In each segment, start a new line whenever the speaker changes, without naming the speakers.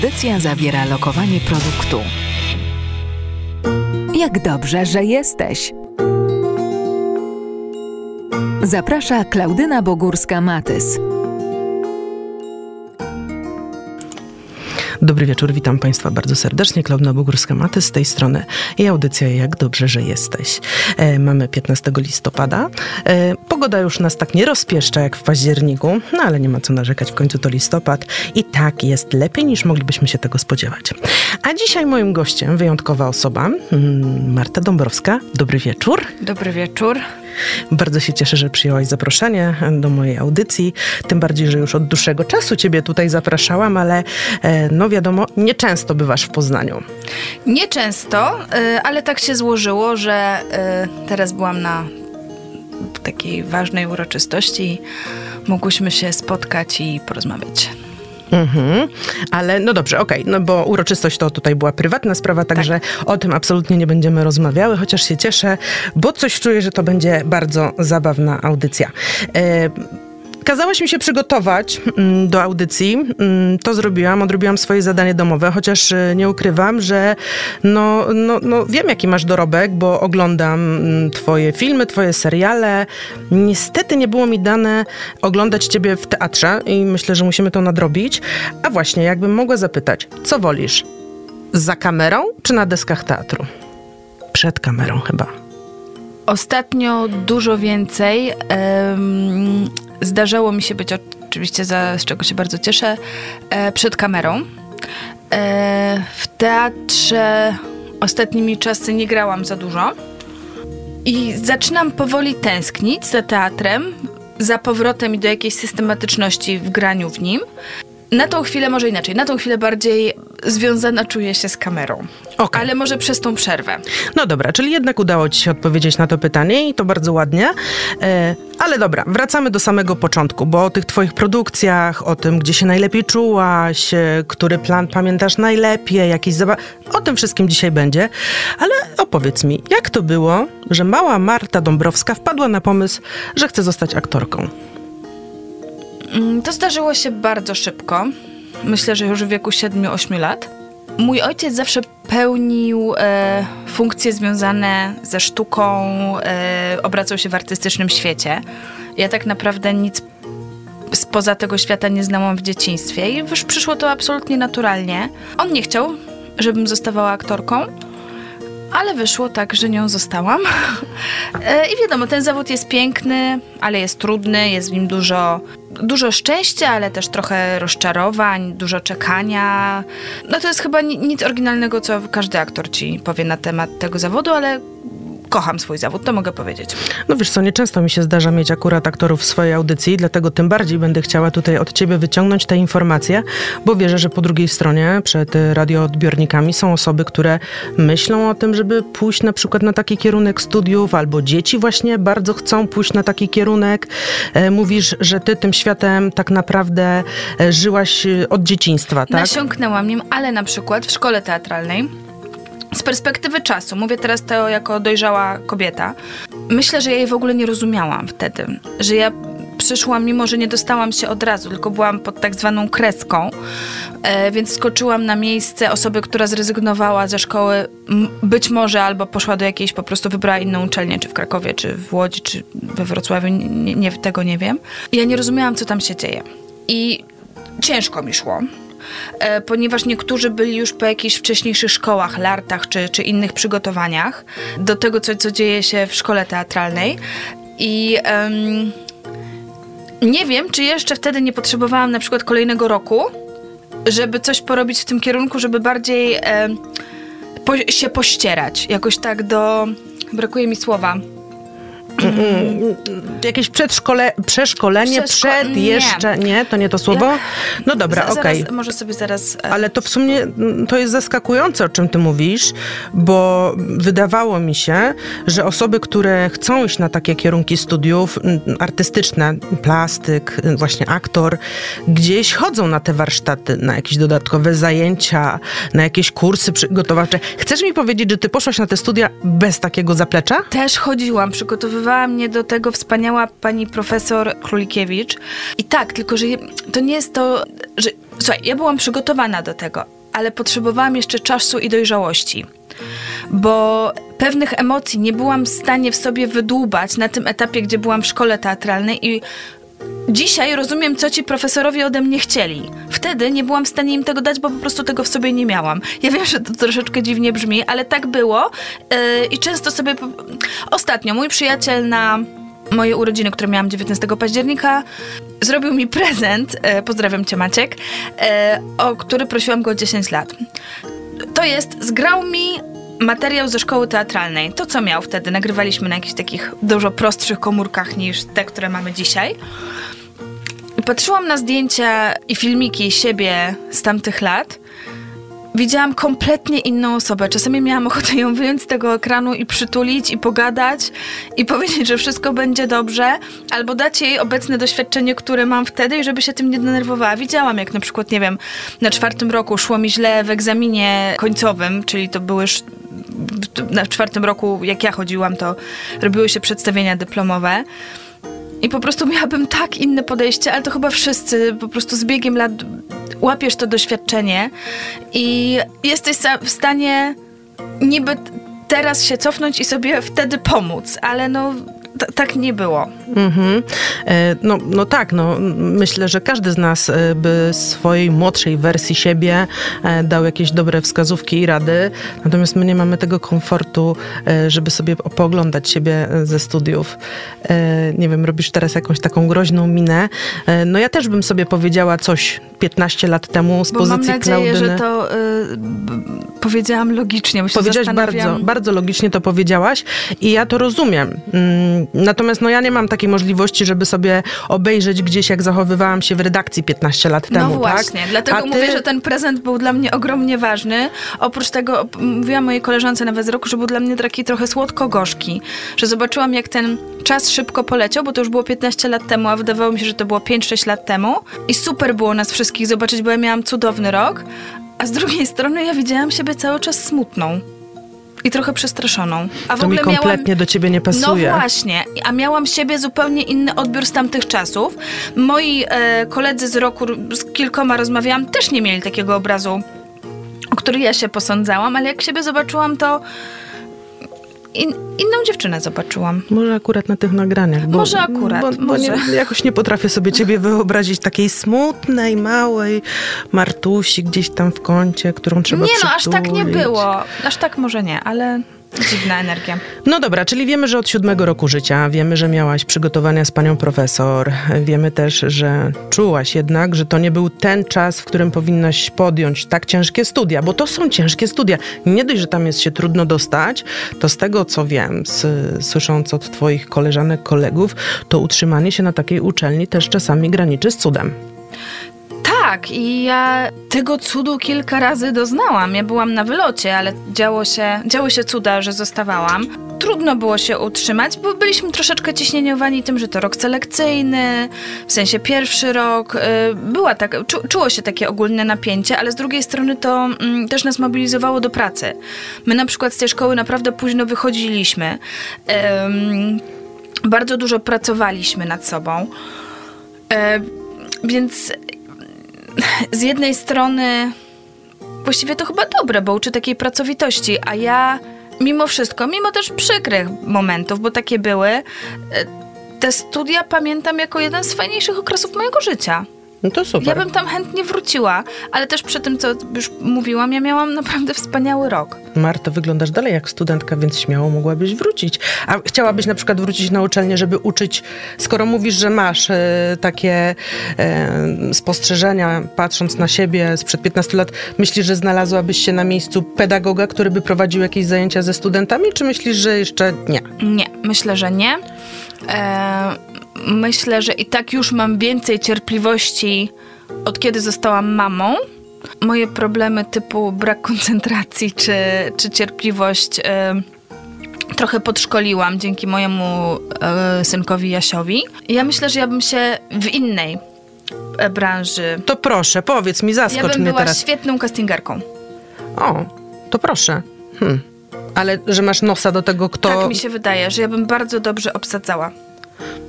Audycja zawiera lokowanie produktu. Jak dobrze, że jesteś! Zaprasza Klaudyna Bogórska-Matys.
Dobry wieczór, witam Państwa bardzo serdecznie. Klaudna Bogórska-Maty z tej strony i audycja Jak dobrze, że jesteś. E, mamy 15 listopada. E, pogoda już nas tak nie rozpieszcza jak w październiku, no ale nie ma co narzekać, w końcu to listopad i tak jest lepiej niż moglibyśmy się tego spodziewać. A dzisiaj moim gościem wyjątkowa osoba, mm, Marta Dąbrowska. Dobry wieczór.
Dobry wieczór.
Bardzo się cieszę, że przyjęłaś zaproszenie do mojej audycji. Tym bardziej, że już od dłuższego czasu Ciebie tutaj zapraszałam, ale e, no wiadomo, nieczęsto bywasz w Poznaniu.
Nieczęsto, e, ale tak się złożyło, że e, teraz byłam na takiej ważnej uroczystości. Mogłyśmy się spotkać i porozmawiać.
Mhm, ale no dobrze, okej, okay, no bo uroczystość to tutaj była prywatna sprawa, także tak. o tym absolutnie nie będziemy rozmawiały, chociaż się cieszę, bo coś czuję, że to będzie bardzo zabawna audycja. E, Kazałaś mi się przygotować mm, do audycji. Mm, to zrobiłam, odrobiłam swoje zadanie domowe, chociaż y, nie ukrywam, że no, no, no wiem, jaki masz dorobek, bo oglądam mm, twoje filmy, twoje seriale. Niestety nie było mi dane oglądać ciebie w teatrze i myślę, że musimy to nadrobić. A właśnie, jakbym mogła zapytać, co wolisz? Za kamerą czy na deskach teatru? Przed kamerą chyba.
Ostatnio dużo więcej. Zdarzało mi się być oczywiście, za, z czego się bardzo cieszę, e, przed kamerą. E, w teatrze ostatnimi czasy nie grałam za dużo. I zaczynam powoli tęsknić za teatrem, za powrotem i do jakiejś systematyczności w graniu w nim. Na tą chwilę może inaczej. Na tą chwilę bardziej związana czuję się z kamerą. Okay. Ale może przez tą przerwę.
No dobra, czyli jednak udało ci się odpowiedzieć na to pytanie i to bardzo ładnie. E, ale dobra, wracamy do samego początku, bo o tych twoich produkcjach, o tym, gdzie się najlepiej czułaś, e, który plan pamiętasz najlepiej, jakieś zabaw... O tym wszystkim dzisiaj będzie. Ale opowiedz mi, jak to było, że mała Marta Dąbrowska wpadła na pomysł, że chce zostać aktorką?
Mm, to zdarzyło się bardzo szybko. Myślę, że już w wieku 7-8 lat. Mój ojciec zawsze pełnił e, funkcje związane ze sztuką, e, obracał się w artystycznym świecie. Ja tak naprawdę nic spoza tego świata nie znałam w dzieciństwie i już przyszło to absolutnie naturalnie. On nie chciał, żebym zostawała aktorką, ale wyszło tak, że nią zostałam. E, I wiadomo, ten zawód jest piękny, ale jest trudny, jest w nim dużo, dużo szczęścia, ale też trochę rozczarowań, dużo czekania. No to jest chyba nic oryginalnego, co każdy aktor ci powie na temat tego zawodu, ale kocham swój zawód, to mogę powiedzieć.
No wiesz co, nieczęsto mi się zdarza mieć akurat aktorów w swojej audycji, dlatego tym bardziej będę chciała tutaj od ciebie wyciągnąć te informacje, bo wierzę, że po drugiej stronie, przed radioodbiornikami są osoby, które myślą o tym, żeby pójść na przykład na taki kierunek studiów, albo dzieci właśnie bardzo chcą pójść na taki kierunek. E, mówisz, że ty tym światem tak naprawdę e, żyłaś e, od dzieciństwa, tak?
Nasiąknęłam nim, ale na przykład w szkole teatralnej z perspektywy czasu, mówię teraz to jako dojrzała kobieta, myślę, że ja jej w ogóle nie rozumiałam wtedy. Że ja przyszłam, mimo że nie dostałam się od razu, tylko byłam pod tak zwaną kreską, e, więc skoczyłam na miejsce osoby, która zrezygnowała ze szkoły, być może albo poszła do jakiejś, po prostu wybrała inną uczelnię, czy w Krakowie, czy w Łodzi, czy we Wrocławiu, nie, nie, tego nie wiem. Ja nie rozumiałam, co tam się dzieje. I ciężko mi szło. E, ponieważ niektórzy byli już po jakichś wcześniejszych szkołach, lartach czy, czy innych przygotowaniach do tego, co, co dzieje się w szkole teatralnej. I um, nie wiem, czy jeszcze wtedy nie potrzebowałam na przykład kolejnego roku, żeby coś porobić w tym kierunku, żeby bardziej po, się pościerać. Jakoś tak do. Brakuje mi słowa
jakieś przedszkole, przeszkolenie Przeszko przed nie. jeszcze, nie? To nie to słowo? No dobra, okej. Okay.
Może sobie zaraz...
E, Ale to w sumie mm, to jest zaskakujące, o czym ty mówisz, bo wydawało mi się, że osoby, które chcą iść na takie kierunki studiów mm, artystyczne, plastyk, właśnie aktor, gdzieś chodzą na te warsztaty, na jakieś dodatkowe zajęcia, na jakieś kursy przygotowawcze. Chcesz mi powiedzieć, że ty poszłaś na te studia bez takiego zaplecza?
Też chodziłam, przygotowywałam przygotowała mnie do tego wspaniała pani profesor Królikiewicz. I tak, tylko że to nie jest to że słuchaj, ja byłam przygotowana do tego, ale potrzebowałam jeszcze czasu i dojrzałości. Bo pewnych emocji nie byłam w stanie w sobie wydłubać na tym etapie, gdzie byłam w szkole teatralnej i Dzisiaj rozumiem, co ci profesorowie ode mnie chcieli. Wtedy nie byłam w stanie im tego dać, bo po prostu tego w sobie nie miałam. Ja wiem, że to troszeczkę dziwnie brzmi, ale tak było yy, i często sobie. Ostatnio mój przyjaciel na moje urodziny, które miałam 19 października, zrobił mi prezent, yy, pozdrawiam cię Maciek, yy, o który prosiłam go o 10 lat. To jest, zgrał mi materiał ze szkoły teatralnej. To, co miał wtedy, nagrywaliśmy na jakichś takich dużo prostszych komórkach niż te, które mamy dzisiaj. Patrzyłam na zdjęcia i filmiki siebie z tamtych lat. Widziałam kompletnie inną osobę. Czasami miałam ochotę ją wyjąć z tego ekranu i przytulić, i pogadać, i powiedzieć, że wszystko będzie dobrze, albo dać jej obecne doświadczenie, które mam wtedy, i żeby się tym nie denerwowała. Widziałam, jak na przykład, nie wiem, na czwartym roku szło mi źle w egzaminie końcowym, czyli to były na czwartym roku, jak ja chodziłam, to robiły się przedstawienia dyplomowe. I po prostu miałabym tak inne podejście, ale to chyba wszyscy po prostu z biegiem lat łapiesz to doświadczenie i jesteś w stanie niby teraz się cofnąć i sobie wtedy pomóc, ale no tak nie było. Mhm.
E, no, no tak, no, myślę, że każdy z nas e, by swojej młodszej wersji siebie e, dał jakieś dobre wskazówki i rady, natomiast my nie mamy tego komfortu, żeby sobie pooglądać siebie ze studiów. Nie wiem, robisz teraz jakąś taką groźną minę. No ja też bym sobie powiedziała coś 15 lat temu z
Bo
pozycji
mam nadzieję,
Klaudyny.
że to y, powiedziałam logicznie.
Powiedziałaś bardzo, bardzo logicznie to powiedziałaś i ja to rozumiem. Mm, Natomiast no ja nie mam takiej możliwości, żeby sobie obejrzeć gdzieś, jak zachowywałam się w redakcji 15 lat
no
temu.
No właśnie,
tak?
dlatego mówię, że ten prezent był dla mnie ogromnie ważny. Oprócz tego mówiłam mojej koleżance nawet z roku, że był dla mnie taki trochę słodko-gorzki, że zobaczyłam, jak ten czas szybko poleciał, bo to już było 15 lat temu, a wydawało mi się, że to było 5-6 lat temu. I super było nas wszystkich zobaczyć, bo ja miałam cudowny rok, a z drugiej strony ja widziałam siebie cały czas smutną i trochę przestraszoną.
A w to ogóle mi kompletnie miałam... do ciebie nie pasuje.
No właśnie, a miałam siebie zupełnie inny odbiór z tamtych czasów. Moi e, koledzy z roku, z kilkoma rozmawiałam, też nie mieli takiego obrazu, o który ja się posądzałam, ale jak siebie zobaczyłam, to in, inną dziewczynę zobaczyłam.
Może akurat na tych nagraniach.
Bo, może akurat.
Bo, bo
może.
Nie, jakoś nie potrafię sobie ciebie wyobrazić takiej smutnej, małej Martusi gdzieś tam w kącie, którą trzeba
Nie
no,
aż tak nie było. Aż tak może nie, ale... Dziwna energia.
No dobra, czyli wiemy, że od siódmego roku życia, wiemy, że miałaś przygotowania z panią profesor, wiemy też, że czułaś jednak, że to nie był ten czas, w którym powinnaś podjąć tak ciężkie studia, bo to są ciężkie studia. Nie dość, że tam jest się trudno dostać, to z tego co wiem, z, słysząc od twoich koleżanek, kolegów, to utrzymanie się na takiej uczelni też czasami graniczy z cudem.
Tak, i ja tego cudu kilka razy doznałam. Ja byłam na wylocie, ale działo się, działy się cuda, że zostawałam. Trudno było się utrzymać, bo byliśmy troszeczkę ciśnieniowani tym, że to rok selekcyjny, w sensie pierwszy rok. Y, była tak, czu, czuło się takie ogólne napięcie, ale z drugiej strony to mm, też nas mobilizowało do pracy. My na przykład z tej szkoły naprawdę późno wychodziliśmy. Ym, bardzo dużo pracowaliśmy nad sobą. E, więc z jednej strony właściwie to chyba dobre, bo uczy takiej pracowitości, a ja mimo wszystko, mimo też przykrych momentów, bo takie były, e, te studia pamiętam jako jeden z fajniejszych okresów mojego życia.
No to super.
Ja bym tam chętnie wróciła, ale też przy tym, co już mówiłam, ja miałam naprawdę wspaniały rok.
Marto, wyglądasz dalej jak studentka, więc śmiało mogłabyś wrócić. A chciałabyś na przykład wrócić na uczelnię, żeby uczyć, skoro mówisz, że masz e, takie e, spostrzeżenia, patrząc na siebie sprzed 15 lat, myślisz, że znalazłabyś się na miejscu pedagoga, który by prowadził jakieś zajęcia ze studentami, czy myślisz, że jeszcze nie?
Nie, myślę, że nie. E, myślę, że i tak już mam więcej cierpliwości od kiedy zostałam mamą. Moje problemy typu brak koncentracji czy, czy cierpliwość y, trochę podszkoliłam dzięki mojemu y, synkowi Jasiowi. Ja myślę, że ja bym się w innej e, branży.
To proszę, powiedz mi, zaskocz
ja bym
mnie
była
teraz.
świetną castingerką.
O, to proszę. Hmm. Ale że masz nosa do tego, kto.
Tak mi się wydaje, że ja bym bardzo dobrze obsadzała.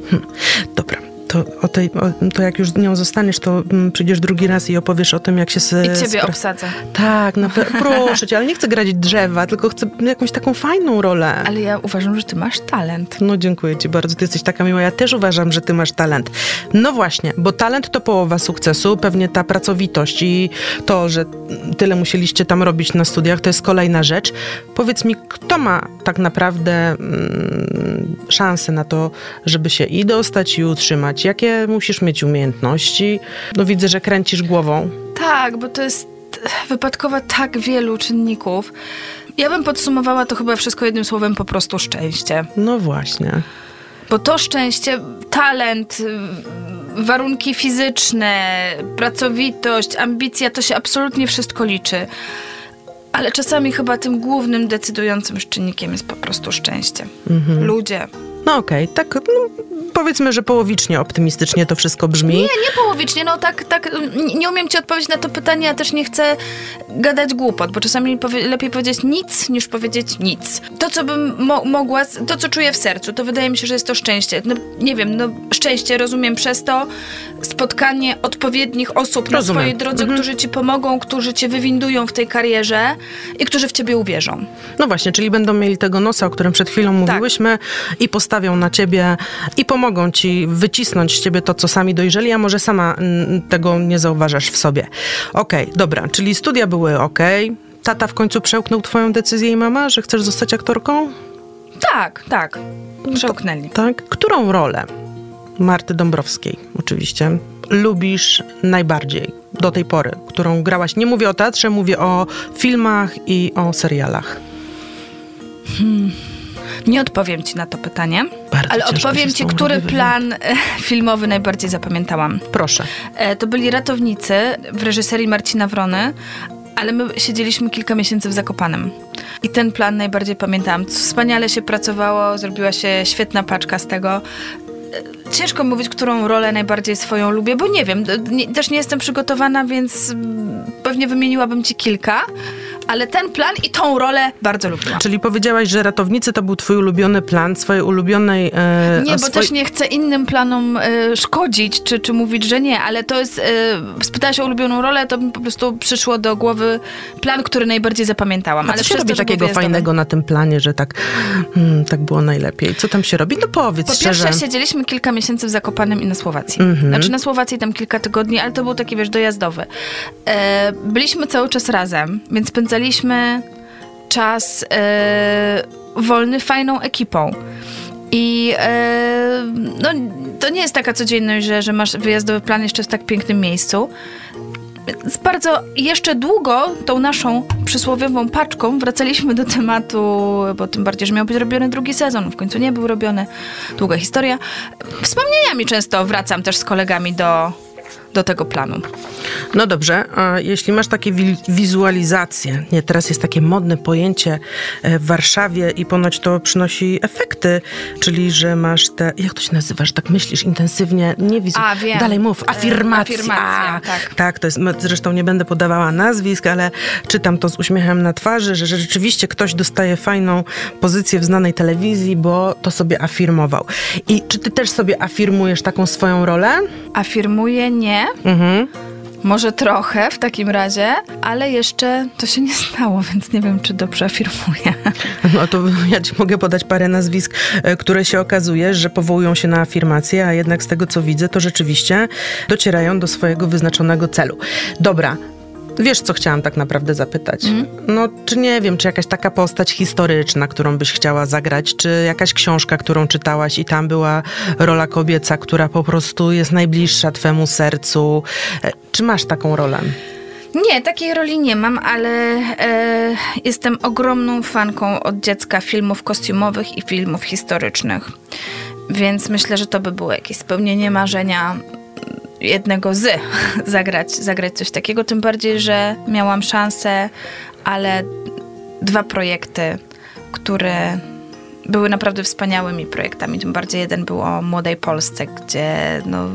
Hmm. Dobra. To, o tej, o, to jak już nią zostaniesz, to mm, przyjdziesz drugi raz i opowiesz o tym, jak się... Z,
I ciebie obsadzę.
Tak, no, proszę cię, ale nie chcę grać drzewa, tylko chcę jakąś taką fajną rolę.
Ale ja uważam, że ty masz talent.
No dziękuję ci bardzo, ty jesteś taka miła. Ja też uważam, że ty masz talent. No właśnie, bo talent to połowa sukcesu, pewnie ta pracowitość i to, że tyle musieliście tam robić na studiach, to jest kolejna rzecz. Powiedz mi, kto ma tak naprawdę mm, szansę na to, żeby się i dostać, i utrzymać? Jakie musisz mieć umiejętności? No widzę, że kręcisz głową.
Tak, bo to jest wypadkowa tak wielu czynników. Ja bym podsumowała to chyba wszystko jednym słowem, po prostu szczęście.
No właśnie.
Bo to szczęście, talent, warunki fizyczne, pracowitość, ambicja, to się absolutnie wszystko liczy. Ale czasami chyba tym głównym, decydującym czynnikiem jest po prostu szczęście. Mhm. Ludzie.
No okej, okay. tak no, powiedzmy, że połowicznie optymistycznie to wszystko brzmi. Nie,
nie połowicznie, no tak, tak, nie umiem ci odpowiedzieć na to pytanie, ja też nie chcę gadać głupot, bo czasami powie, lepiej powiedzieć nic, niż powiedzieć nic. To, co bym mo mogła, to, co czuję w sercu, to wydaje mi się, że jest to szczęście. No, nie wiem, no szczęście rozumiem przez to spotkanie odpowiednich osób rozumiem. na swojej drodze, mhm. którzy ci pomogą, którzy cię wywindują w tej karierze i którzy w ciebie uwierzą.
No właśnie, czyli będą mieli tego nosa, o którym przed chwilą tak. mówiłyśmy i postawią na ciebie i pomogą ci wycisnąć z ciebie to, co sami dojrzeli, a może sama mm, tego nie zauważasz w sobie. Okej, okay, dobra, czyli studia były ok. Tata w końcu przełknął twoją decyzję i mama, że chcesz zostać aktorką?
Tak, tak. Przełknęli.
tak? Którą rolę Marty Dąbrowskiej oczywiście lubisz najbardziej do tej pory, którą grałaś? Nie mówię o teatrze, mówię o filmach i o serialach.
Hmm. Nie odpowiem ci na to pytanie,
Bardzo
ale odpowiem ci, który plan e, filmowy najbardziej zapamiętałam.
Proszę.
E, to byli Ratownicy w reżyserii Marcina Wrony, ale my siedzieliśmy kilka miesięcy w Zakopanem. I ten plan najbardziej pamiętałam. Wspaniale się pracowało, zrobiła się świetna paczka z tego. Ciężko mówić, którą rolę najbardziej swoją lubię, bo nie wiem, nie, też nie jestem przygotowana, więc mm, pewnie wymieniłabym ci kilka ale ten plan i tą rolę bardzo lubiłam.
Czyli powiedziałaś, że ratownicy to był twój ulubiony plan, swojej ulubionej...
E, nie, bo swoj... też nie chcę innym planom e, szkodzić, czy, czy mówić, że nie, ale to jest... E, spytałaś o ulubioną rolę, to mi po prostu przyszło do głowy plan, który najbardziej zapamiętałam.
A ale co się robi takiego fajnego na tym planie, że tak, hmm, tak było najlepiej? Co tam się robi? No powiedz
Po
szczerze.
pierwsze siedzieliśmy kilka miesięcy w Zakopanem i na Słowacji. Mm -hmm. Znaczy na Słowacji tam kilka tygodni, ale to był taki, wiesz, dojazdowy. E, byliśmy cały czas razem, więc spędzaliśmy spędzaliśmy czas e, wolny fajną ekipą. I e, no, to nie jest taka codzienność, że, że masz wyjazdowy plan jeszcze w tak pięknym miejscu. Bardzo jeszcze długo tą naszą przysłowiową paczką wracaliśmy do tematu, bo tym bardziej, że miał być robiony drugi sezon, w końcu nie był robiony. Długa historia. Wspomnieniami często wracam też z kolegami do, do tego planu.
No dobrze, a jeśli masz takie wi wizualizacje, nie, teraz jest takie modne pojęcie e, w Warszawie i ponoć to przynosi efekty, czyli że masz te, jak to się nazywa, że tak myślisz intensywnie, nie
wizualizacje.
Dalej mów, afirmacja.
afirmacja tak.
tak, to jest, zresztą nie będę podawała nazwisk, ale czytam to z uśmiechem na twarzy, że rzeczywiście ktoś dostaje fajną pozycję w znanej telewizji, bo to sobie afirmował. I czy ty też sobie afirmujesz taką swoją rolę?
Afirmuję nie. Mhm. Może trochę w takim razie, ale jeszcze to się nie stało, więc nie wiem, czy dobrze afirmuję.
No to ja ci mogę podać parę nazwisk, e, które się okazuje, że powołują się na afirmację, a jednak z tego co widzę, to rzeczywiście docierają do swojego wyznaczonego celu. Dobra, Wiesz, co chciałam tak naprawdę zapytać? Mm. No, czy nie wiem, czy jakaś taka postać historyczna, którą byś chciała zagrać, czy jakaś książka, którą czytałaś i tam była rola kobieca, która po prostu jest najbliższa twemu sercu. E, czy masz taką rolę?
Nie, takiej roli nie mam, ale e, jestem ogromną fanką od dziecka filmów kostiumowych i filmów historycznych. Więc myślę, że to by było jakieś spełnienie marzenia jednego z zagrać, zagrać coś takiego. Tym bardziej, że miałam szansę, ale dwa projekty, które były naprawdę wspaniałymi projektami. Tym bardziej jeden był o młodej Polsce, gdzie no,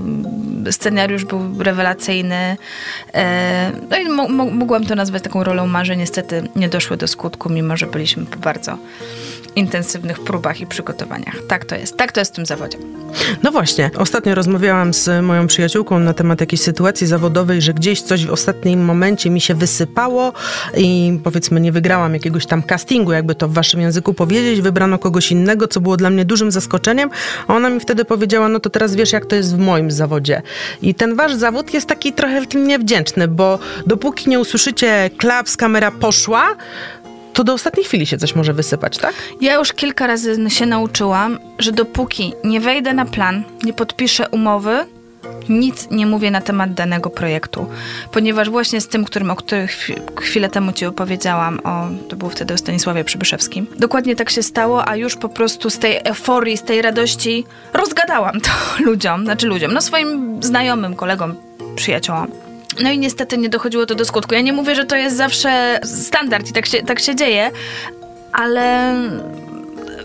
scenariusz był rewelacyjny. E, no i mogłam to nazwać taką rolą marzeń. Niestety nie doszły do skutku, mimo że byliśmy bardzo intensywnych próbach i przygotowaniach. Tak to jest. Tak to jest w tym zawodzie.
No właśnie, ostatnio rozmawiałam z moją przyjaciółką na temat jakiejś sytuacji zawodowej, że gdzieś coś w ostatnim momencie mi się wysypało i powiedzmy nie wygrałam jakiegoś tam castingu, jakby to w waszym języku powiedzieć, wybrano kogoś innego, co było dla mnie dużym zaskoczeniem, a ona mi wtedy powiedziała, no to teraz wiesz jak to jest w moim zawodzie. I ten wasz zawód jest taki trochę w tym niewdzięczny, bo dopóki nie usłyszycie klaps, kamera poszła, to do ostatniej chwili się coś może wysypać, tak?
Ja już kilka razy się nauczyłam, że dopóki nie wejdę na plan, nie podpiszę umowy, nic nie mówię na temat danego projektu. Ponieważ właśnie z tym, którym, o którym chwilę temu ci opowiedziałam, o, to było wtedy o Stanisławie Przybyszewskim, dokładnie tak się stało, a już po prostu z tej euforii, z tej radości rozgadałam to ludziom, znaczy ludziom, no swoim znajomym, kolegom, przyjaciołom. No i niestety nie dochodziło to do skutku. Ja nie mówię, że to jest zawsze standard i tak się, tak się dzieje, ale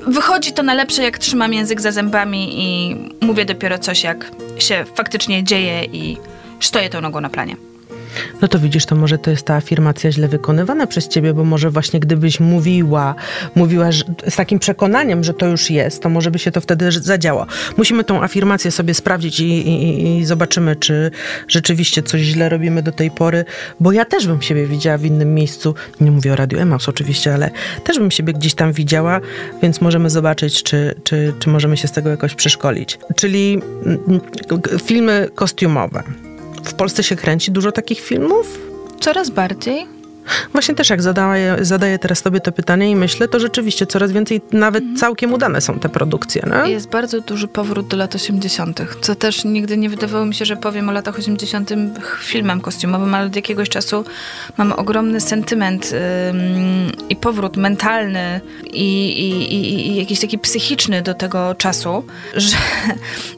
wychodzi to na lepsze, jak trzymam język za zębami i mówię dopiero coś, jak się faktycznie dzieje i stoję tą nogą na planie.
No to widzisz, to może to jest ta afirmacja źle wykonywana przez ciebie, bo może właśnie gdybyś mówiła, mówiła że, z takim przekonaniem, że to już jest, to może by się to wtedy zadziało. Musimy tą afirmację sobie sprawdzić i, i, i zobaczymy, czy rzeczywiście coś źle robimy do tej pory, bo ja też bym siebie widziała w innym miejscu. Nie mówię o Radiu Emaus oczywiście, ale też bym siebie gdzieś tam widziała, więc możemy zobaczyć, czy, czy, czy możemy się z tego jakoś przeszkolić. Czyli mm, filmy kostiumowe. W Polsce się kręci dużo takich filmów?
Coraz bardziej.
Właśnie też jak zadaję, zadaję teraz tobie to pytanie i myślę, to rzeczywiście coraz więcej, nawet mhm. całkiem udane są te produkcje. No?
Jest bardzo duży powrót do lat 80., co też nigdy nie wydawało mi się, że powiem o latach 80. filmem kostiumowym, ale od jakiegoś czasu mam ogromny sentyment ym, i powrót mentalny i, i, i, i, jakiś taki psychiczny do tego czasu, że,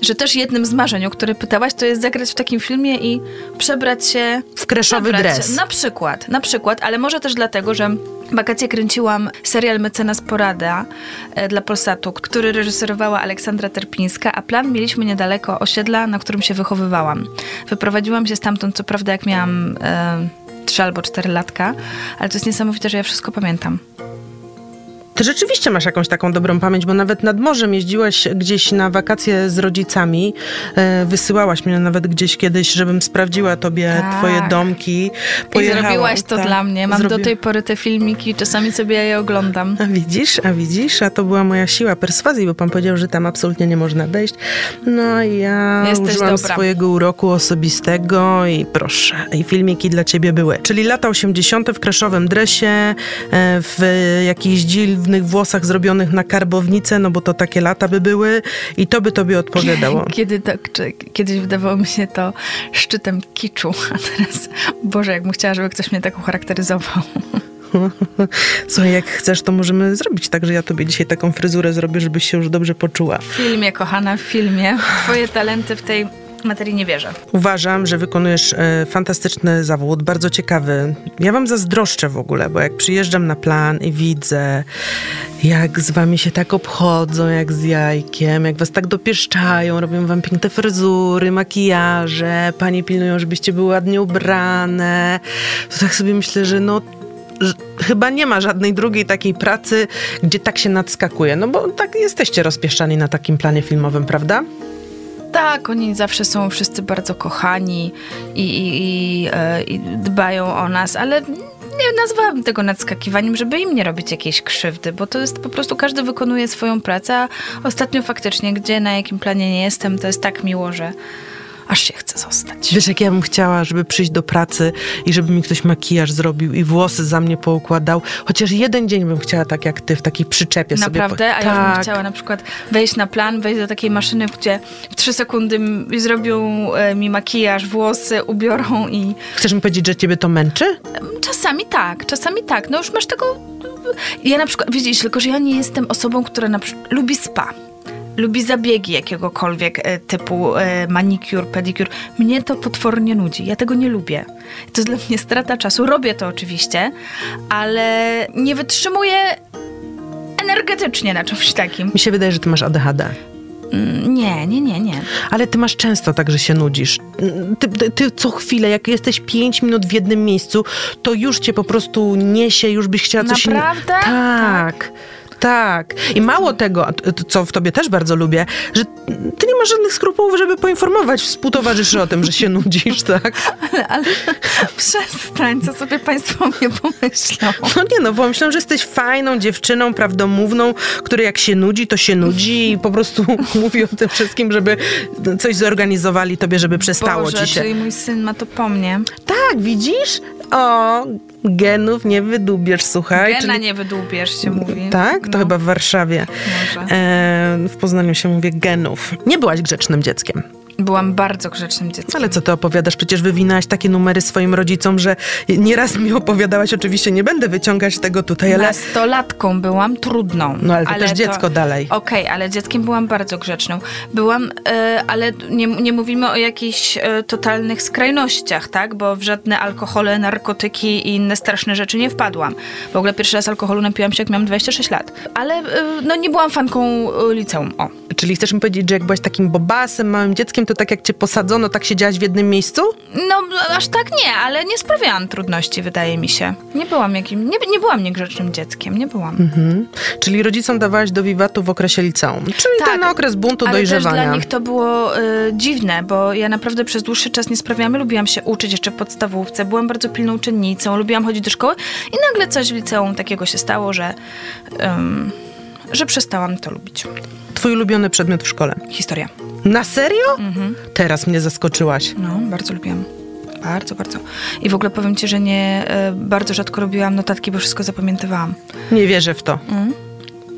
że też jednym z marzeń, o które pytałaś, to jest zagrać w takim filmie i przebrać się...
W kreszowy dres.
Się, na przykład, na przykład ale może też dlatego, że wakacje kręciłam serial Mecenas Porada e, dla Polsatu, który reżyserowała Aleksandra Terpińska, a plan mieliśmy niedaleko osiedla, na którym się wychowywałam. Wyprowadziłam się stamtąd, co prawda jak miałam e, 3 albo 4 latka, ale to jest niesamowite, że ja wszystko pamiętam.
Ty rzeczywiście masz jakąś taką dobrą pamięć, bo nawet nad morzem jeździłaś gdzieś na wakacje z rodzicami. E, wysyłałaś mnie nawet gdzieś kiedyś, żebym sprawdziła tobie tak. twoje domki.
Pojechałam, I zrobiłaś to tak. dla mnie. Mam Zrobi... do tej pory te filmiki, czasami sobie je oglądam.
A widzisz, a widzisz, a to była moja siła perswazji, bo pan powiedział, że tam absolutnie nie można wejść. No i ja Jesteś użyłam dobra. swojego uroku osobistego i proszę, i filmiki dla ciebie były. Czyli lata 80. w kreszowym dresie, e, w jakiejś dzil dziwnych włosach zrobionych na karbownicę, no bo to takie lata by były i to by tobie odpowiadało.
Kiedy tak, czy, kiedyś wydawało mi się to szczytem kiczu, a teraz, Boże, jakbym chciała, żeby ktoś mnie tak ucharakteryzował.
Słuchaj, jak chcesz, to możemy zrobić tak, że ja tobie dzisiaj taką fryzurę zrobię, żebyś się już dobrze poczuła. W
filmie, kochana, w filmie. Twoje talenty w tej materii nie wierzę.
Uważam, że wykonujesz e, fantastyczny zawód, bardzo ciekawy. Ja wam zazdroszczę w ogóle, bo jak przyjeżdżam na plan i widzę, jak z wami się tak obchodzą, jak z jajkiem, jak was tak dopieszczają, robią wam piękne fryzury, makijaże, panie pilnują, żebyście były ładnie ubrane, to tak sobie myślę, że no chyba nie ma żadnej drugiej takiej pracy, gdzie tak się nadskakuje. No bo tak jesteście rozpieszczani na takim planie filmowym, prawda?
Tak, oni zawsze są wszyscy bardzo kochani i, i, i, e, i dbają o nas, ale nie nazwałabym tego nadskakiwaniem, żeby im nie robić jakiejś krzywdy, bo to jest po prostu każdy wykonuje swoją pracę, a ostatnio faktycznie, gdzie na jakim planie nie jestem, to jest tak miło, że aż się chce zostać.
Wiesz, jak ja bym chciała, żeby przyjść do pracy i żeby mi ktoś makijaż zrobił i włosy za mnie poukładał. Chociaż jeden dzień bym chciała tak jak ty, w takiej przyczepie
Naprawdę?
sobie.
Naprawdę? A ja bym tak. chciała na przykład wejść na plan, wejść do takiej maszyny, gdzie w trzy sekundy zrobią e, mi makijaż, włosy, ubiorą i...
Chcesz mi powiedzieć, że ciebie to męczy?
Czasami tak, czasami tak. No już masz tego... Ja na przykład, widzisz, tylko że ja nie jestem osobą, która na przykład lubi spa lubi zabiegi jakiegokolwiek e, typu e, manicure, pedicure. Mnie to potwornie nudzi. Ja tego nie lubię. To jest dla mnie strata czasu. Robię to oczywiście, ale nie wytrzymuję energetycznie na czymś takim.
Mi się wydaje, że ty masz ADHD.
Mm, nie, nie, nie, nie.
Ale ty masz często tak, że się nudzisz. Ty, ty, ty, co chwilę, jak jesteś pięć minut w jednym miejscu, to już cię po prostu niesie, już byś chciała coś
innego. Naprawdę?
Tak.
tak.
Tak. I mało tego, co w tobie też bardzo lubię, że ty nie masz żadnych skrupułów, żeby poinformować współtowarzyszy o tym, że się nudzisz, tak?
Ale, ale przestań, co sobie państwo mnie pomyślą.
No nie no, bo myślę, że jesteś fajną dziewczyną, prawdomówną, która jak się nudzi, to się nudzi i po prostu mówi o tym wszystkim, żeby coś zorganizowali tobie, żeby przestało
Boże,
ci się.
czyli mój syn ma to po mnie.
Tak, widzisz? O, genów nie wydubiesz, słuchaj.
Gena
czyli-
nie wydłubiesz, się mówi.
Tak? To
No,
chyba w Warszawie.
Może.
E, w Poznaniu się mówi genów. Nie byłaś grzecznym dzieckiem.
Byłam bardzo grzecznym dzieckiem.
Ale co ty opowiadasz? Przecież wywinałaś takie numery swoim rodzicom, że nieraz mi opowiadałaś. Oczywiście nie będę wyciągać tego tutaj, ale...
Nastolatką byłam trudną.
No ale to też dziecko dalej.
Okej, ale dzieckiem byłam bardzo grzeczną. Byłam, e, ale nie, nie mówimy o jakichś e, totalnych skrajnościach, tak? Bo w żadne alkohole, narkotyki i inne straszne rzeczy nie wpadłam. W ogóle pierwszy raz alkoholu napiłam się, jak miałam 26 lat. Ale e, no nie byłam fanką liceum, o.
Czyli chcesz mi powiedzieć, że jak byłaś takim bobasem, małym dzieckiem, to tak jak cię posadzono, tak siedziałaś w jednym miejscu?
No, aż tak nie, ale nie sprawiałam trudności, wydaje mi się. Nie byłam jakim, nie, nie byłam niegrzecznym dzieckiem, nie byłam.
Mhm. Czyli rodzicom dawałaś do wiwatu w okresie liceum. Czyli
Tak,
ten okres buntu,
Ale też
dojrzewania.
dla nich to było y, dziwne, bo ja naprawdę przez dłuższy czas nie sprawiałam, lubiłam się uczyć jeszcze w podstawówce, byłam bardzo pilną uczennicą, lubiłam chodzić do szkoły i nagle coś w liceum takiego się stało, że, ym, że przestałam to lubić.
Twój ulubiony przedmiot w szkole.
Historia.
Na serio?
Mhm.
Teraz mnie zaskoczyłaś.
No, bardzo lubiłam. Bardzo, bardzo. I w ogóle powiem ci, że nie y, bardzo rzadko robiłam notatki, bo wszystko zapamiętywałam.
Nie wierzę w to.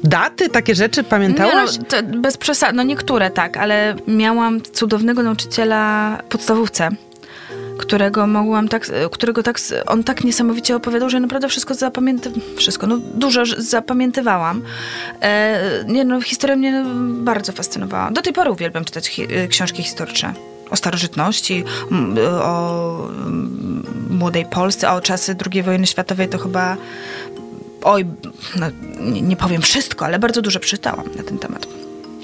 Daty, takie rzeczy pamiętałaś?
Nie, no, bez przesad, no niektóre tak, ale miałam cudownego nauczyciela podstawówce, którego mogłam tak, którego tak, on tak niesamowicie opowiadał, że naprawdę wszystko zapamiętywałam, wszystko, no dużo zapamiętywałam. E, nie no, historia mnie bardzo fascynowała. Do tej pory uwielbiam czytać hi- e, książki historyczne. O starożytności, o młodej Polsce, o czasy II wojny światowej to chyba oj, no, nie powiem wszystko, ale bardzo dużo przeczytałam na ten temat.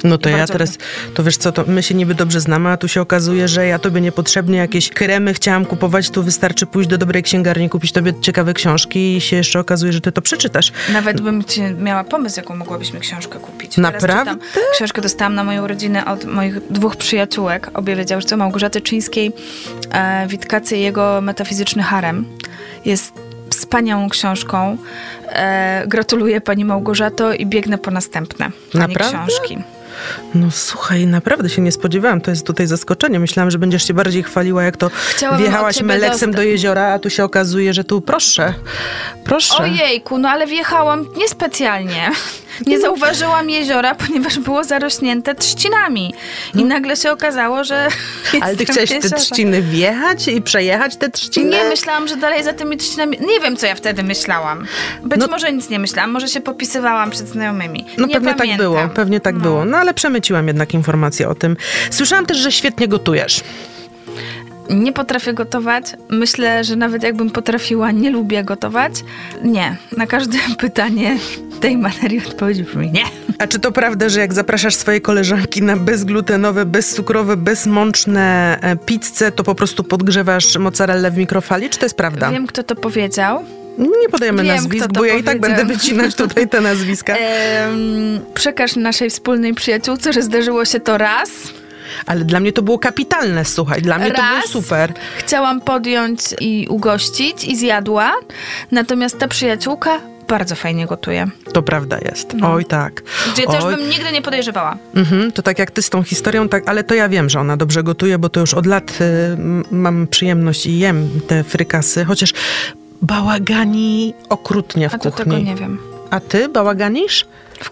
No to ja teraz, to wiesz co, to my się niby dobrze znamy, a tu się okazuje, że ja tobie niepotrzebnie jakieś kremy chciałam kupować, tu wystarczy pójść do dobrej księgarni, kupić tobie ciekawe książki i się jeszcze okazuje, że ty to przeczytasz.
Nawet bym ci miała pomysł, jaką mogłabyśmy książkę kupić.
Naprawdę?
Książkę dostałam na moją rodzinę od moich dwóch przyjaciółek. Obie wiedziały, że to Małgorzaty Czyńskiej, e, Witkacy i jego metafizyczny harem. Jest wspaniałą książką. E, gratuluję pani Małgorzato i biegnę po następne pani
Naprawdę?
książki.
No słuchaj, naprawdę się nie spodziewałam, to jest tutaj zaskoczenie. Myślałam, że będziesz się bardziej chwaliła, jak to
Chciałabym
wjechałaś meleksem do jeziora, a tu się okazuje, że tu proszę, proszę.
Ojejku, no ale wjechałam niespecjalnie. Nie zauważyłam jeziora, ponieważ było zarośnięte trzcinami. I nagle się okazało, że.
Ale ty
w
te trzciny wjechać i przejechać te trzciny?
Nie, myślałam, że dalej za tymi trzcinami. Nie wiem, co ja wtedy myślałam. Być
No-
może nic nie myślałam, może się popisywałam przed znajomymi.
No
nie
pewnie
pamiętam.
tak było, pewnie tak
No.
było. No ale przemyciłam jednak informację o tym. Słyszałam też, że świetnie gotujesz.
Nie potrafię gotować. Myślę, że nawet jakbym potrafiła, nie lubię gotować. Nie. Na każde pytanie tej materii odpowiedź brzmi nie.
A czy to prawda, że jak zapraszasz swoje koleżanki na bezglutenowe, bezcukrowe, bezmączne e, pizze, to po prostu podgrzewasz mozzarellę w mikrofali? Czy to jest prawda?
Wiem, kto to powiedział.
Nie podajemy
Wiem,
nazwisk, bo ja i tak będę wycinać tutaj te nazwiska.
Em, przekaż naszej wspólnej przyjaciółce, że zdarzyło się to raz.
Ale dla mnie to było kapitalne, słuchaj. Dla mnie to było
Raz
super.
Chciałam podjąć i ugościć i zjadła. Natomiast ta przyjaciółka bardzo fajnie gotuje.
To prawda jest.
No.
Oj tak.
Gdzie też
Oj.
bym nigdy nie podejrzewała.
Mhm, to tak jak ty z tą historią, tak, ale to ja wiem, że ona dobrze gotuje, bo to już od lat y, mam przyjemność i jem te frykasy, chociaż bałagani okrutnie w
A to
kuchni.
tego nie wiem.
A ty bałaganisz?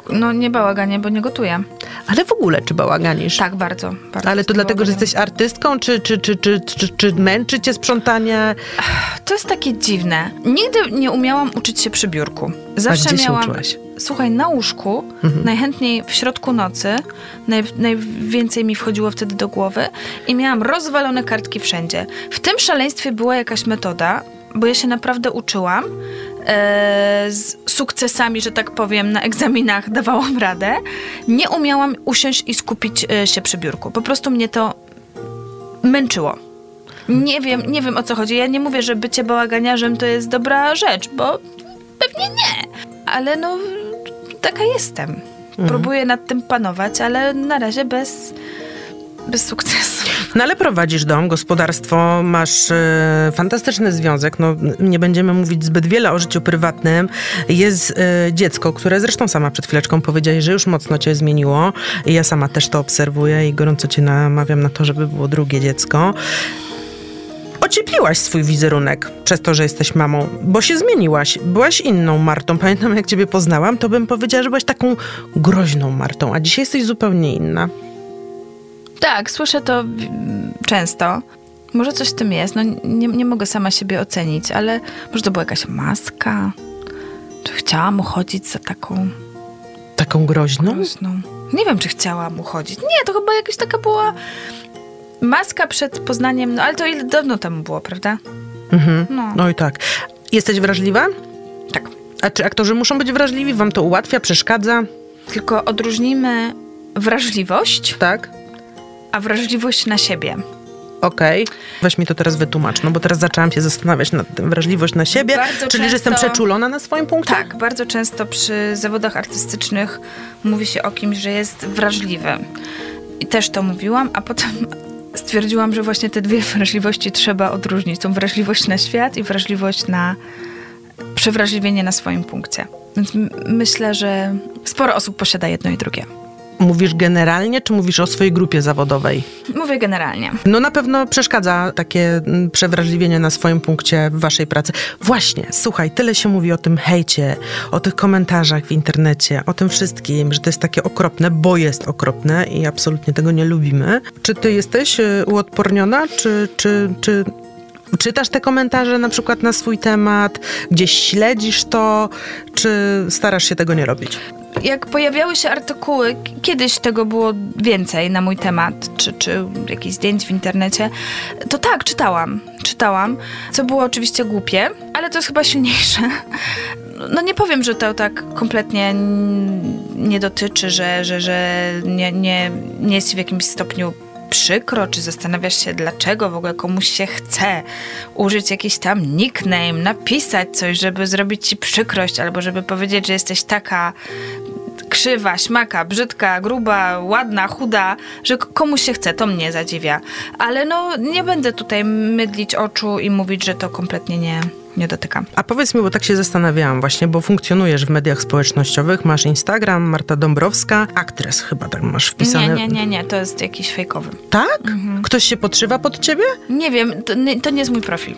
No nie bałaganie, bo nie gotuję.
Ale w ogóle czy bałaganisz?
Tak, bardzo. bardzo
Ale to dlatego, że jesteś artystką, czy, czy, czy, czy, czy, czy męczy cię sprzątanie?
To jest takie dziwne. Nigdy nie umiałam uczyć się przy biurku. Zawsze
gdzie się
miałam.
uczyłaś?
Słuchaj, na łóżku, najchętniej w środku nocy, naj, najwięcej mi wchodziło wtedy do głowy i miałam rozwalone kartki wszędzie. W tym szaleństwie była jakaś metoda, bo ja się naprawdę uczyłam. E, z sukcesami, że tak powiem, na egzaminach dawałam radę. Nie umiałam usiąść i skupić e, się przy biurku. Po prostu mnie to męczyło. Nie wiem, nie wiem o co chodzi. Ja nie mówię, że bycie bałaganiarzem to jest dobra rzecz, bo pewnie nie. Ale no, taka jestem. Próbuję nad tym panować, ale na razie bez, bez sukcesu.
No ale prowadzisz dom, gospodarstwo, masz e, fantastyczny związek. No, nie będziemy mówić zbyt wiele o życiu prywatnym. Jest e, dziecko, które zresztą sama przed chwileczką powiedziałaś, że już mocno cię zmieniło. I ja sama też to obserwuję i gorąco cię namawiam na to, żeby było drugie dziecko. Ociepliłaś swój wizerunek przez to, że jesteś mamą, bo się zmieniłaś. Byłaś inną Martą. Pamiętam, jak ciebie poznałam, to bym powiedziała, że byłaś taką groźną Martą, a dzisiaj jesteś zupełnie inna.
Tak, słyszę to często. Może coś w tym jest, no nie, nie mogę sama siebie ocenić, ale może to była jakaś maska? Czy chciałam uchodzić za taką
Taką groźną?
groźną? Nie wiem, czy chciałam uchodzić. Nie, to chyba jakaś taka była maska przed poznaniem, no ale to ile dawno temu było, prawda?
Mhm.
No.
No i tak. Jesteś wrażliwa?
Tak.
A czy aktorzy muszą być wrażliwi? Wam to ułatwia, przeszkadza?
Tylko odróżnijmy wrażliwość,
Tak?
A wrażliwość na siebie.
Okej. Weź mi to teraz wytłumacz, no bo teraz zaczęłam się zastanawiać nad tym. Wrażliwość na siebie,
Bardzo
czyli że jestem
często-
przeczulona na swoim punkcie?
Tak, bardzo często przy zawodach artystycznych mówi się o kimś, że jest wrażliwy. I też to mówiłam, a potem stwierdziłam, że właśnie te dwie wrażliwości trzeba odróżnić. Tą wrażliwość na świat i wrażliwość na przewrażliwienie na swoim punkcie. Więc myślę, że sporo osób posiada jedno i drugie.
Mówisz generalnie, czy mówisz o swojej grupie zawodowej?
Mówię generalnie.
No na pewno przeszkadza takie mm, przewrażliwienie na swoim punkcie w waszej pracy. Właśnie, słuchaj, tyle się mówi o tym hejcie, o tych komentarzach w internecie, o tym wszystkim, że to jest takie okropne, bo jest okropne i absolutnie tego nie lubimy. Czy ty jesteś y, uodporniona, czy, czy, czy czytasz te komentarze na przykład na swój temat, gdzieś śledzisz to, czy starasz się tego nie robić?
Jak pojawiały się artykuły, kiedyś tego było więcej na mój temat, czy, czy jakichś zdjęć w internecie, to tak, czytałam. Czytałam, co było oczywiście głupie, ale to jest chyba silniejsze. No nie powiem, że to tak kompletnie nie dotyczy, że, że, że nie, nie, nie jest w jakimś stopniu przykro, czy zastanawiasz się, dlaczego w ogóle komuś się chce użyć jakiś tam nickname, napisać coś, żeby zrobić ci przykrość, albo żeby powiedzieć, że jesteś taka krzywa, śmaka, brzydka, gruba, ładna, chuda, że komuś się chce, to mnie zadziwia. Ale no, nie będę tutaj mydlić oczu i mówić, że to kompletnie nie, nie dotyka.
A powiedz mi, bo tak się zastanawiałam właśnie, bo funkcjonujesz w mediach społecznościowych, masz Instagram, Marta Dąbrowska, aktres chyba tak masz wpisane.
Nie, nie, nie, nie, to jest jakiś fejkowy.
Tak? Ktoś się podszywa pod ciebie?
Nie wiem, to nie, to nie jest mój profil.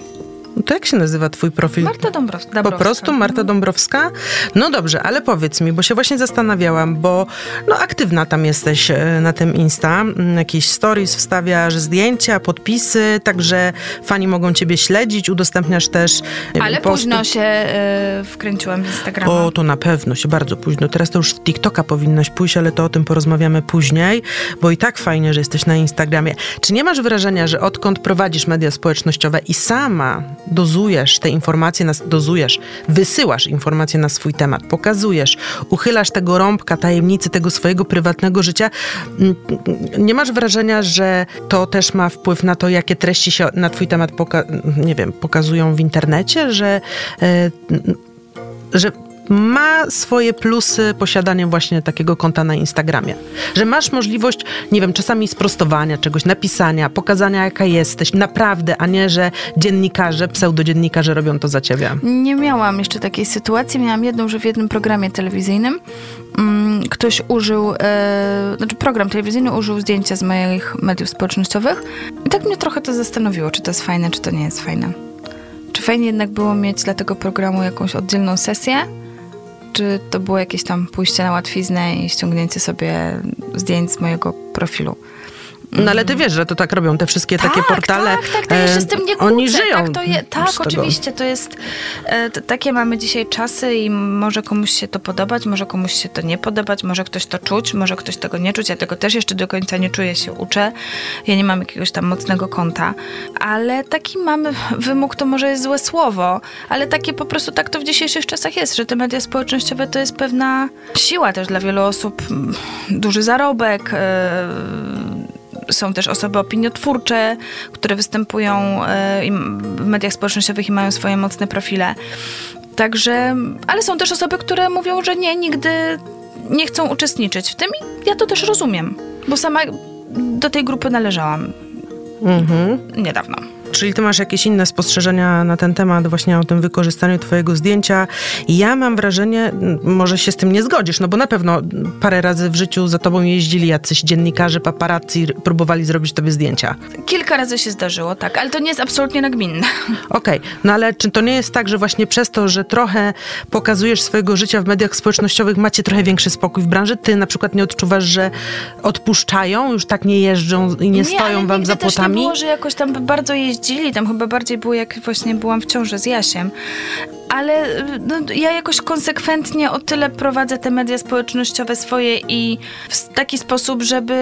No To jak się nazywa twój profil?
Marta Dąbrow- Dąbrowska.
Po prostu Marta Dąbrowska? No dobrze, ale powiedz mi, bo się właśnie zastanawiałam, bo no aktywna tam jesteś e, na tym Insta, mm, jakieś stories wstawiasz, zdjęcia, podpisy, także fani mogą ciebie śledzić, udostępniasz też
Ale
posty.
późno się y, wkręciłam w Instagrama.
O, to na pewno, się bardzo późno. Teraz to już TikToka powinnaś pójść, ale to o tym porozmawiamy później, bo i tak fajnie, że jesteś na Instagramie. Czy nie masz wrażenia, że odkąd prowadzisz media społecznościowe i sama dozujesz te informacje, na, dozujesz, wysyłasz informacje na swój temat, pokazujesz, uchylasz tego rąbka tajemnicy tego swojego prywatnego życia, nie masz wrażenia, że to też ma wpływ na to, jakie treści się na twój temat poka- nie wiem, pokazują w internecie, że e, że ma swoje plusy posiadanie właśnie takiego konta na Instagramie. Że masz możliwość, nie wiem, czasami sprostowania czegoś, napisania, pokazania jaka jesteś, naprawdę, a nie, że dziennikarze, pseudodziennikarze robią to za ciebie.
Nie miałam jeszcze takiej sytuacji. Miałam jedną, że w jednym programie telewizyjnym mm, ktoś użył, e, znaczy program telewizyjny użył zdjęcia z moich mediów społecznościowych. I tak mnie trochę to zastanowiło, czy to jest fajne, czy to nie jest fajne. Czy fajnie jednak było mieć dla tego programu jakąś oddzielną sesję? Czy to było jakieś tam pójście na łatwiznę i ściągnięcie sobie zdjęć z mojego profilu?
No ale ty wiesz, że to tak robią te wszystkie takie portale.
Tak, tak, tak, ja się z tym nie kłócę.
Oni żyją.
Tak, to je, tak oczywiście, to jest, e, takie mamy dzisiaj czasy i może komuś się to podobać, może komuś się to nie podobać, może ktoś to czuć, może ktoś tego nie czuć. Ja tego też jeszcze do końca nie czuję, się uczę. Ja nie mam jakiegoś tam mocnego konta, ale taki mamy wymóg, to może jest złe słowo, ale takie po prostu tak to w dzisiejszych czasach jest, że te media społecznościowe to jest pewna siła też dla wielu osób, mm, duży zarobek, e, są też osoby opiniotwórcze, które występują e, w mediach społecznościowych i mają swoje mocne profile. Także, ale są też osoby, które mówią, że nie, nigdy nie chcą uczestniczyć w tym i ja to też rozumiem, bo sama do tej grupy należałam
Mhm.
niedawno.
Czyli ty masz jakieś inne spostrzeżenia na ten temat, właśnie o tym wykorzystaniu twojego zdjęcia. Ja mam wrażenie, może się z tym nie zgodzisz, no bo na pewno parę razy w życiu za tobą jeździli jacyś dziennikarze, paparazzi, próbowali zrobić tobie zdjęcia.
Kilka razy się zdarzyło, tak, ale to nie jest absolutnie nagminne.
Okej, no ale czy to nie jest tak, że właśnie przez to, że trochę pokazujesz swojego życia w mediach społecznościowych, macie trochę większy spokój w branży? Ty na przykład nie odczuwasz, że odpuszczają, już tak nie jeżdżą i nie, stoją
ale
wam za
też
płotami?
nie było, że jakoś tam bardzo jeździli, tam chyba bardziej było jak właśnie byłam w ciąży z Jasiem. Ale no, ja jakoś konsekwentnie o tyle prowadzę te media społecznościowe swoje i w taki sposób, żeby...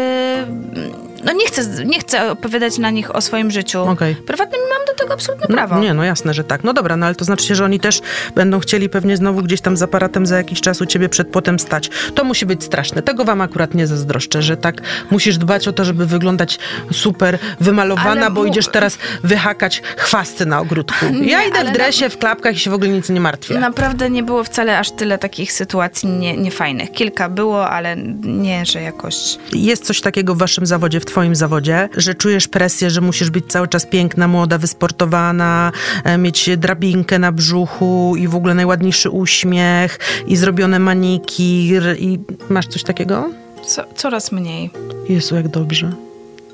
No nie chcę, nie chcę opowiadać na nich o swoim życiu.
Okej.
Prywatnym mam do tego absolutne prawo.
No, nie, no jasne, że tak. No dobra, no ale to znaczy się, że oni też będą chcieli pewnie znowu gdzieś tam z aparatem za jakiś czas u ciebie przed płotem stać. To musi być straszne. Tego wam akurat nie zazdroszczę, że tak musisz dbać o to, żeby wyglądać super wymalowana, bo idziesz teraz wyhakać chwasty na ogródku. ja
Nie,
idę w dresie, w klapkach i się w ogóle nic nie martwię.
Naprawdę nie było wcale aż tyle takich sytuacji nie, niefajnych. Kilka było, ale nie, że jakoś...
Jest coś takiego w waszym zawodzie, w twoim zawodzie, że czujesz presję, że musisz być cały czas piękna, młoda, wysportowana, e, mieć drabinkę na brzuchu i w ogóle najładniejszy uśmiech i zrobione manikir i masz coś takiego?
Co, coraz mniej.
Jezu, jak dobrze.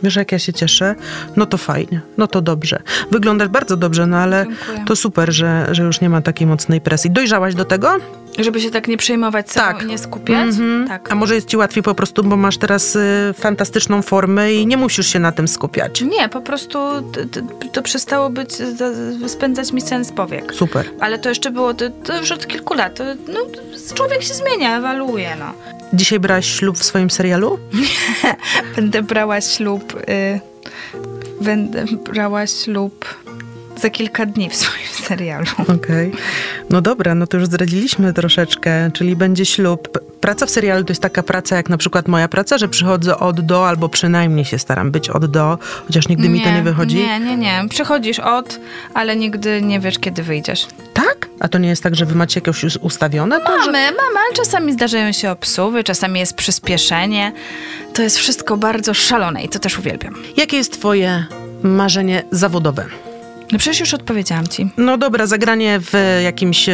Wiesz, jak ja się cieszę? No to fajnie, no to dobrze. Wyglądasz bardzo dobrze, no ale
Dziękuję.
to super, że, że już nie ma takiej mocnej presji. Dojrzałaś do tego?
Żeby się tak nie przejmować sobą
Tak.
i nie skupiać?
Mhm.
Tak.
A może jest ci łatwiej po prostu, bo masz teraz y, fantastyczną formę i nie musisz się na tym skupiać.
Nie, po prostu t- t- to przestało być, za- spędzać mi sens powiek.
Super.
Ale to jeszcze było, to, to już od kilku lat. To, no, człowiek się zmienia, ewoluuje, no.
Dzisiaj brałaś ślub w swoim serialu?
Będę brała ślub, y, będę brała ślub za kilka dni w swoim serialu.
Okej. No dobra, no to już zdradziliśmy troszeczkę, czyli będzie ślub. Praca w serialu to jest taka praca jak na przykład moja praca, że przychodzę od do, albo przynajmniej się staram być od do, chociaż nigdy mi to nie wychodzi.
Nie, nie, nie. Przychodzisz od, ale nigdy nie wiesz, kiedy wyjdziesz.
Tak? A to nie jest tak, że wy macie jakieś już ustawione? To, że...
Mamy, mamy, ale czasami zdarzają się obsuwy, czasami jest przyspieszenie. To jest wszystko bardzo szalone i to też uwielbiam.
Jakie jest twoje marzenie zawodowe?
No przecież już odpowiedziałam ci.
No dobra, zagranie w jakimś e,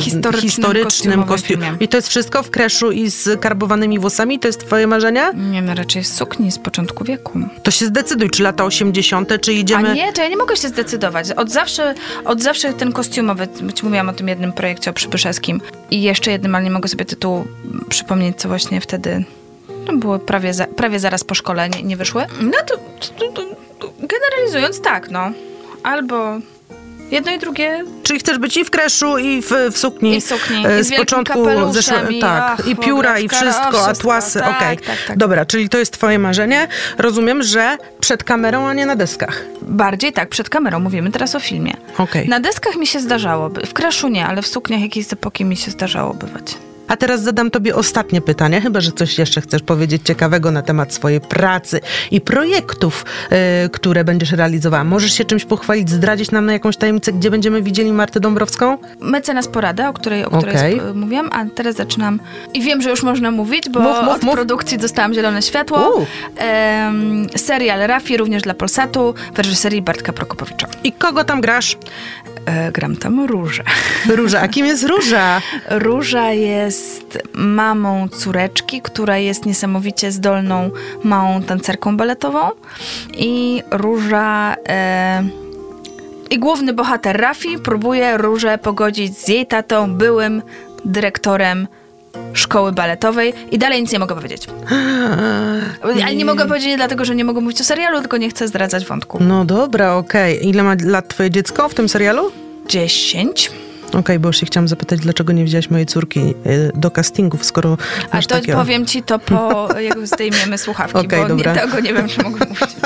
Historycznym,
historycznym kostiumie.
filmie.
I to jest wszystko w kreszu i z karbowanymi włosami? To jest twoje marzenie?
Nie, no raczej z sukni z początku wieku.
To się zdecyduj, czy lata 80., czy idziemy...
A nie, to ja nie mogę się zdecydować. Od zawsze, od zawsze ten kostiumowy, ci mówiłam o tym jednym projekcie o Przybyszewskim i jeszcze jednym, ale nie mogę sobie tytułu przypomnieć, co właśnie wtedy no było prawie, za, prawie zaraz po szkole, nie, nie wyszły. No to, to, to generalizując tak, no. Albo jedno i drugie
Czyli chcesz być i w kreszu, i w, w sukni.
I w sukni,
e,
i z
z
wielkim
początku zeszłe, tak,
ach,
i pióra, i wszystko, atłasy,
tak,
okej.
tak, tak.
Dobra, czyli to jest twoje marzenie. Rozumiem, że przed kamerą, a nie na deskach.
bardziej tak, przed kamerą, mówimy teraz o filmie.
Okej.
Na deskach mi się zdarzało, w kraszu nie, ale w sukniach jakiejś epoki mi się zdarzało bywać.
A teraz zadam tobie ostatnie pytanie, chyba że coś jeszcze chcesz powiedzieć ciekawego na temat swojej pracy i projektów, e, które będziesz realizowała. Możesz się czymś pochwalić, zdradzić nam na jakąś tajemnicę, gdzie będziemy widzieli Martę Dąbrowską?
Mecenas Porada, o której, o której
Okej.
sp- mówiłam, a teraz zaczynam. I wiem, że już można mówić, bo
Mów, mów,
od
mów.
produkcji dostałam zielone światło.
U.
Em, serial Rafi, również dla Polsatu, w reżyserii Bartka Prokopowicza.
I kogo tam grasz?
E, gram tam Różę.
Róża. A kim jest Róża?
Róża jest mamą córeczki, która jest niesamowicie zdolną małą tancerką baletową. I Róża. E, I główny bohater Rafi próbuje Różę pogodzić z jej tatą, byłym dyrektorem szkoły baletowej. I dalej nic nie mogę powiedzieć. Ale nie mogę powiedzieć nie dlatego, że nie mogę mówić o serialu, tylko nie chcę zdradzać wątku.
No dobra, okej. Ile ma lat twoje dziecko w tym serialu?
10.
Okej, bo już się chciałam zapytać, dlaczego nie wzięłaś mojej córki y, do castingów, skoro
A
masz
to
takie...
powiem ci to po, jak zdejmiemy słuchawki,
Okej,
bo
dobra.
nie, tego nie wiem, czy mogę mówić.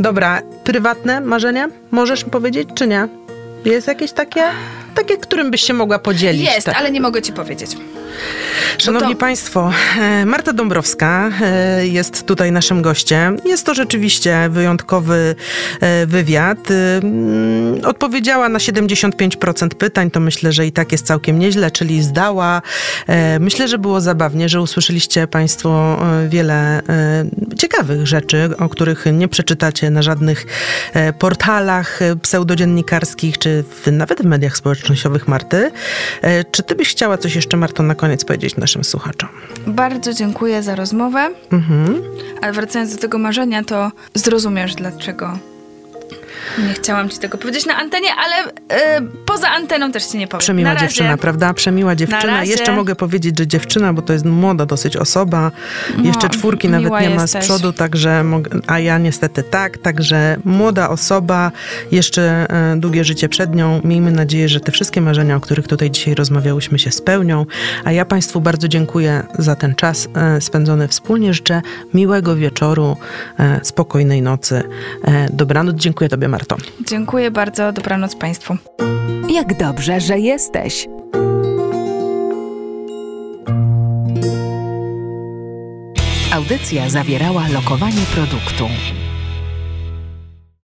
Dobra, prywatne marzenie? Możesz powiedzieć, czy nie? Jest jakieś takie, takie, którym byś się mogła podzielić?
Jest,
tak?
ale nie mogę ci powiedzieć.
Szanowni
No to-
Państwo, e, Marta Dąbrowska e, jest tutaj naszym gościem. Jest to rzeczywiście wyjątkowy e, wywiad. Mm, Odpowiedziała na 75% pytań, to myślę, że i tak jest całkiem nieźle, czyli zdała. Myślę, że było zabawnie, że usłyszeliście Państwo wiele ciekawych rzeczy, o których nie przeczytacie na żadnych portalach pseudodziennikarskich, czy nawet w mediach społecznościowych Marty. E, Czy ty byś chciała coś jeszcze, Marto, na koniec powiedzieć naszym słuchaczom?
Bardzo dziękuję za rozmowę.
Mhm.
Ale wracając do tego marzenia, to zrozumiesz, dlaczego nie chciałam ci tego powiedzieć na antenie, ale y, poza anteną też ci nie powiem.
Przemiła
na razie.
dziewczyna, prawda? Przemiła dziewczyna. Jeszcze mogę powiedzieć, że dziewczyna, bo to jest młoda dosyć osoba. Jeszcze czwórki nawet nie ma z przodu, także a ja niestety tak. Także młoda osoba, jeszcze e, długie życie przed nią. Miejmy nadzieję, że te wszystkie marzenia, o których tutaj dzisiaj rozmawiałyśmy, się spełnią. A ja Państwu bardzo dziękuję za ten czas e, spędzony wspólnie. Życzę miłego wieczoru, e, spokojnej nocy. E, dobranoc. Dziękuję Tobie, Marto.
Dziękuję bardzo, dobranoc Państwu.
Jak dobrze, że jesteś. Audycja zawierała lokowanie produktu.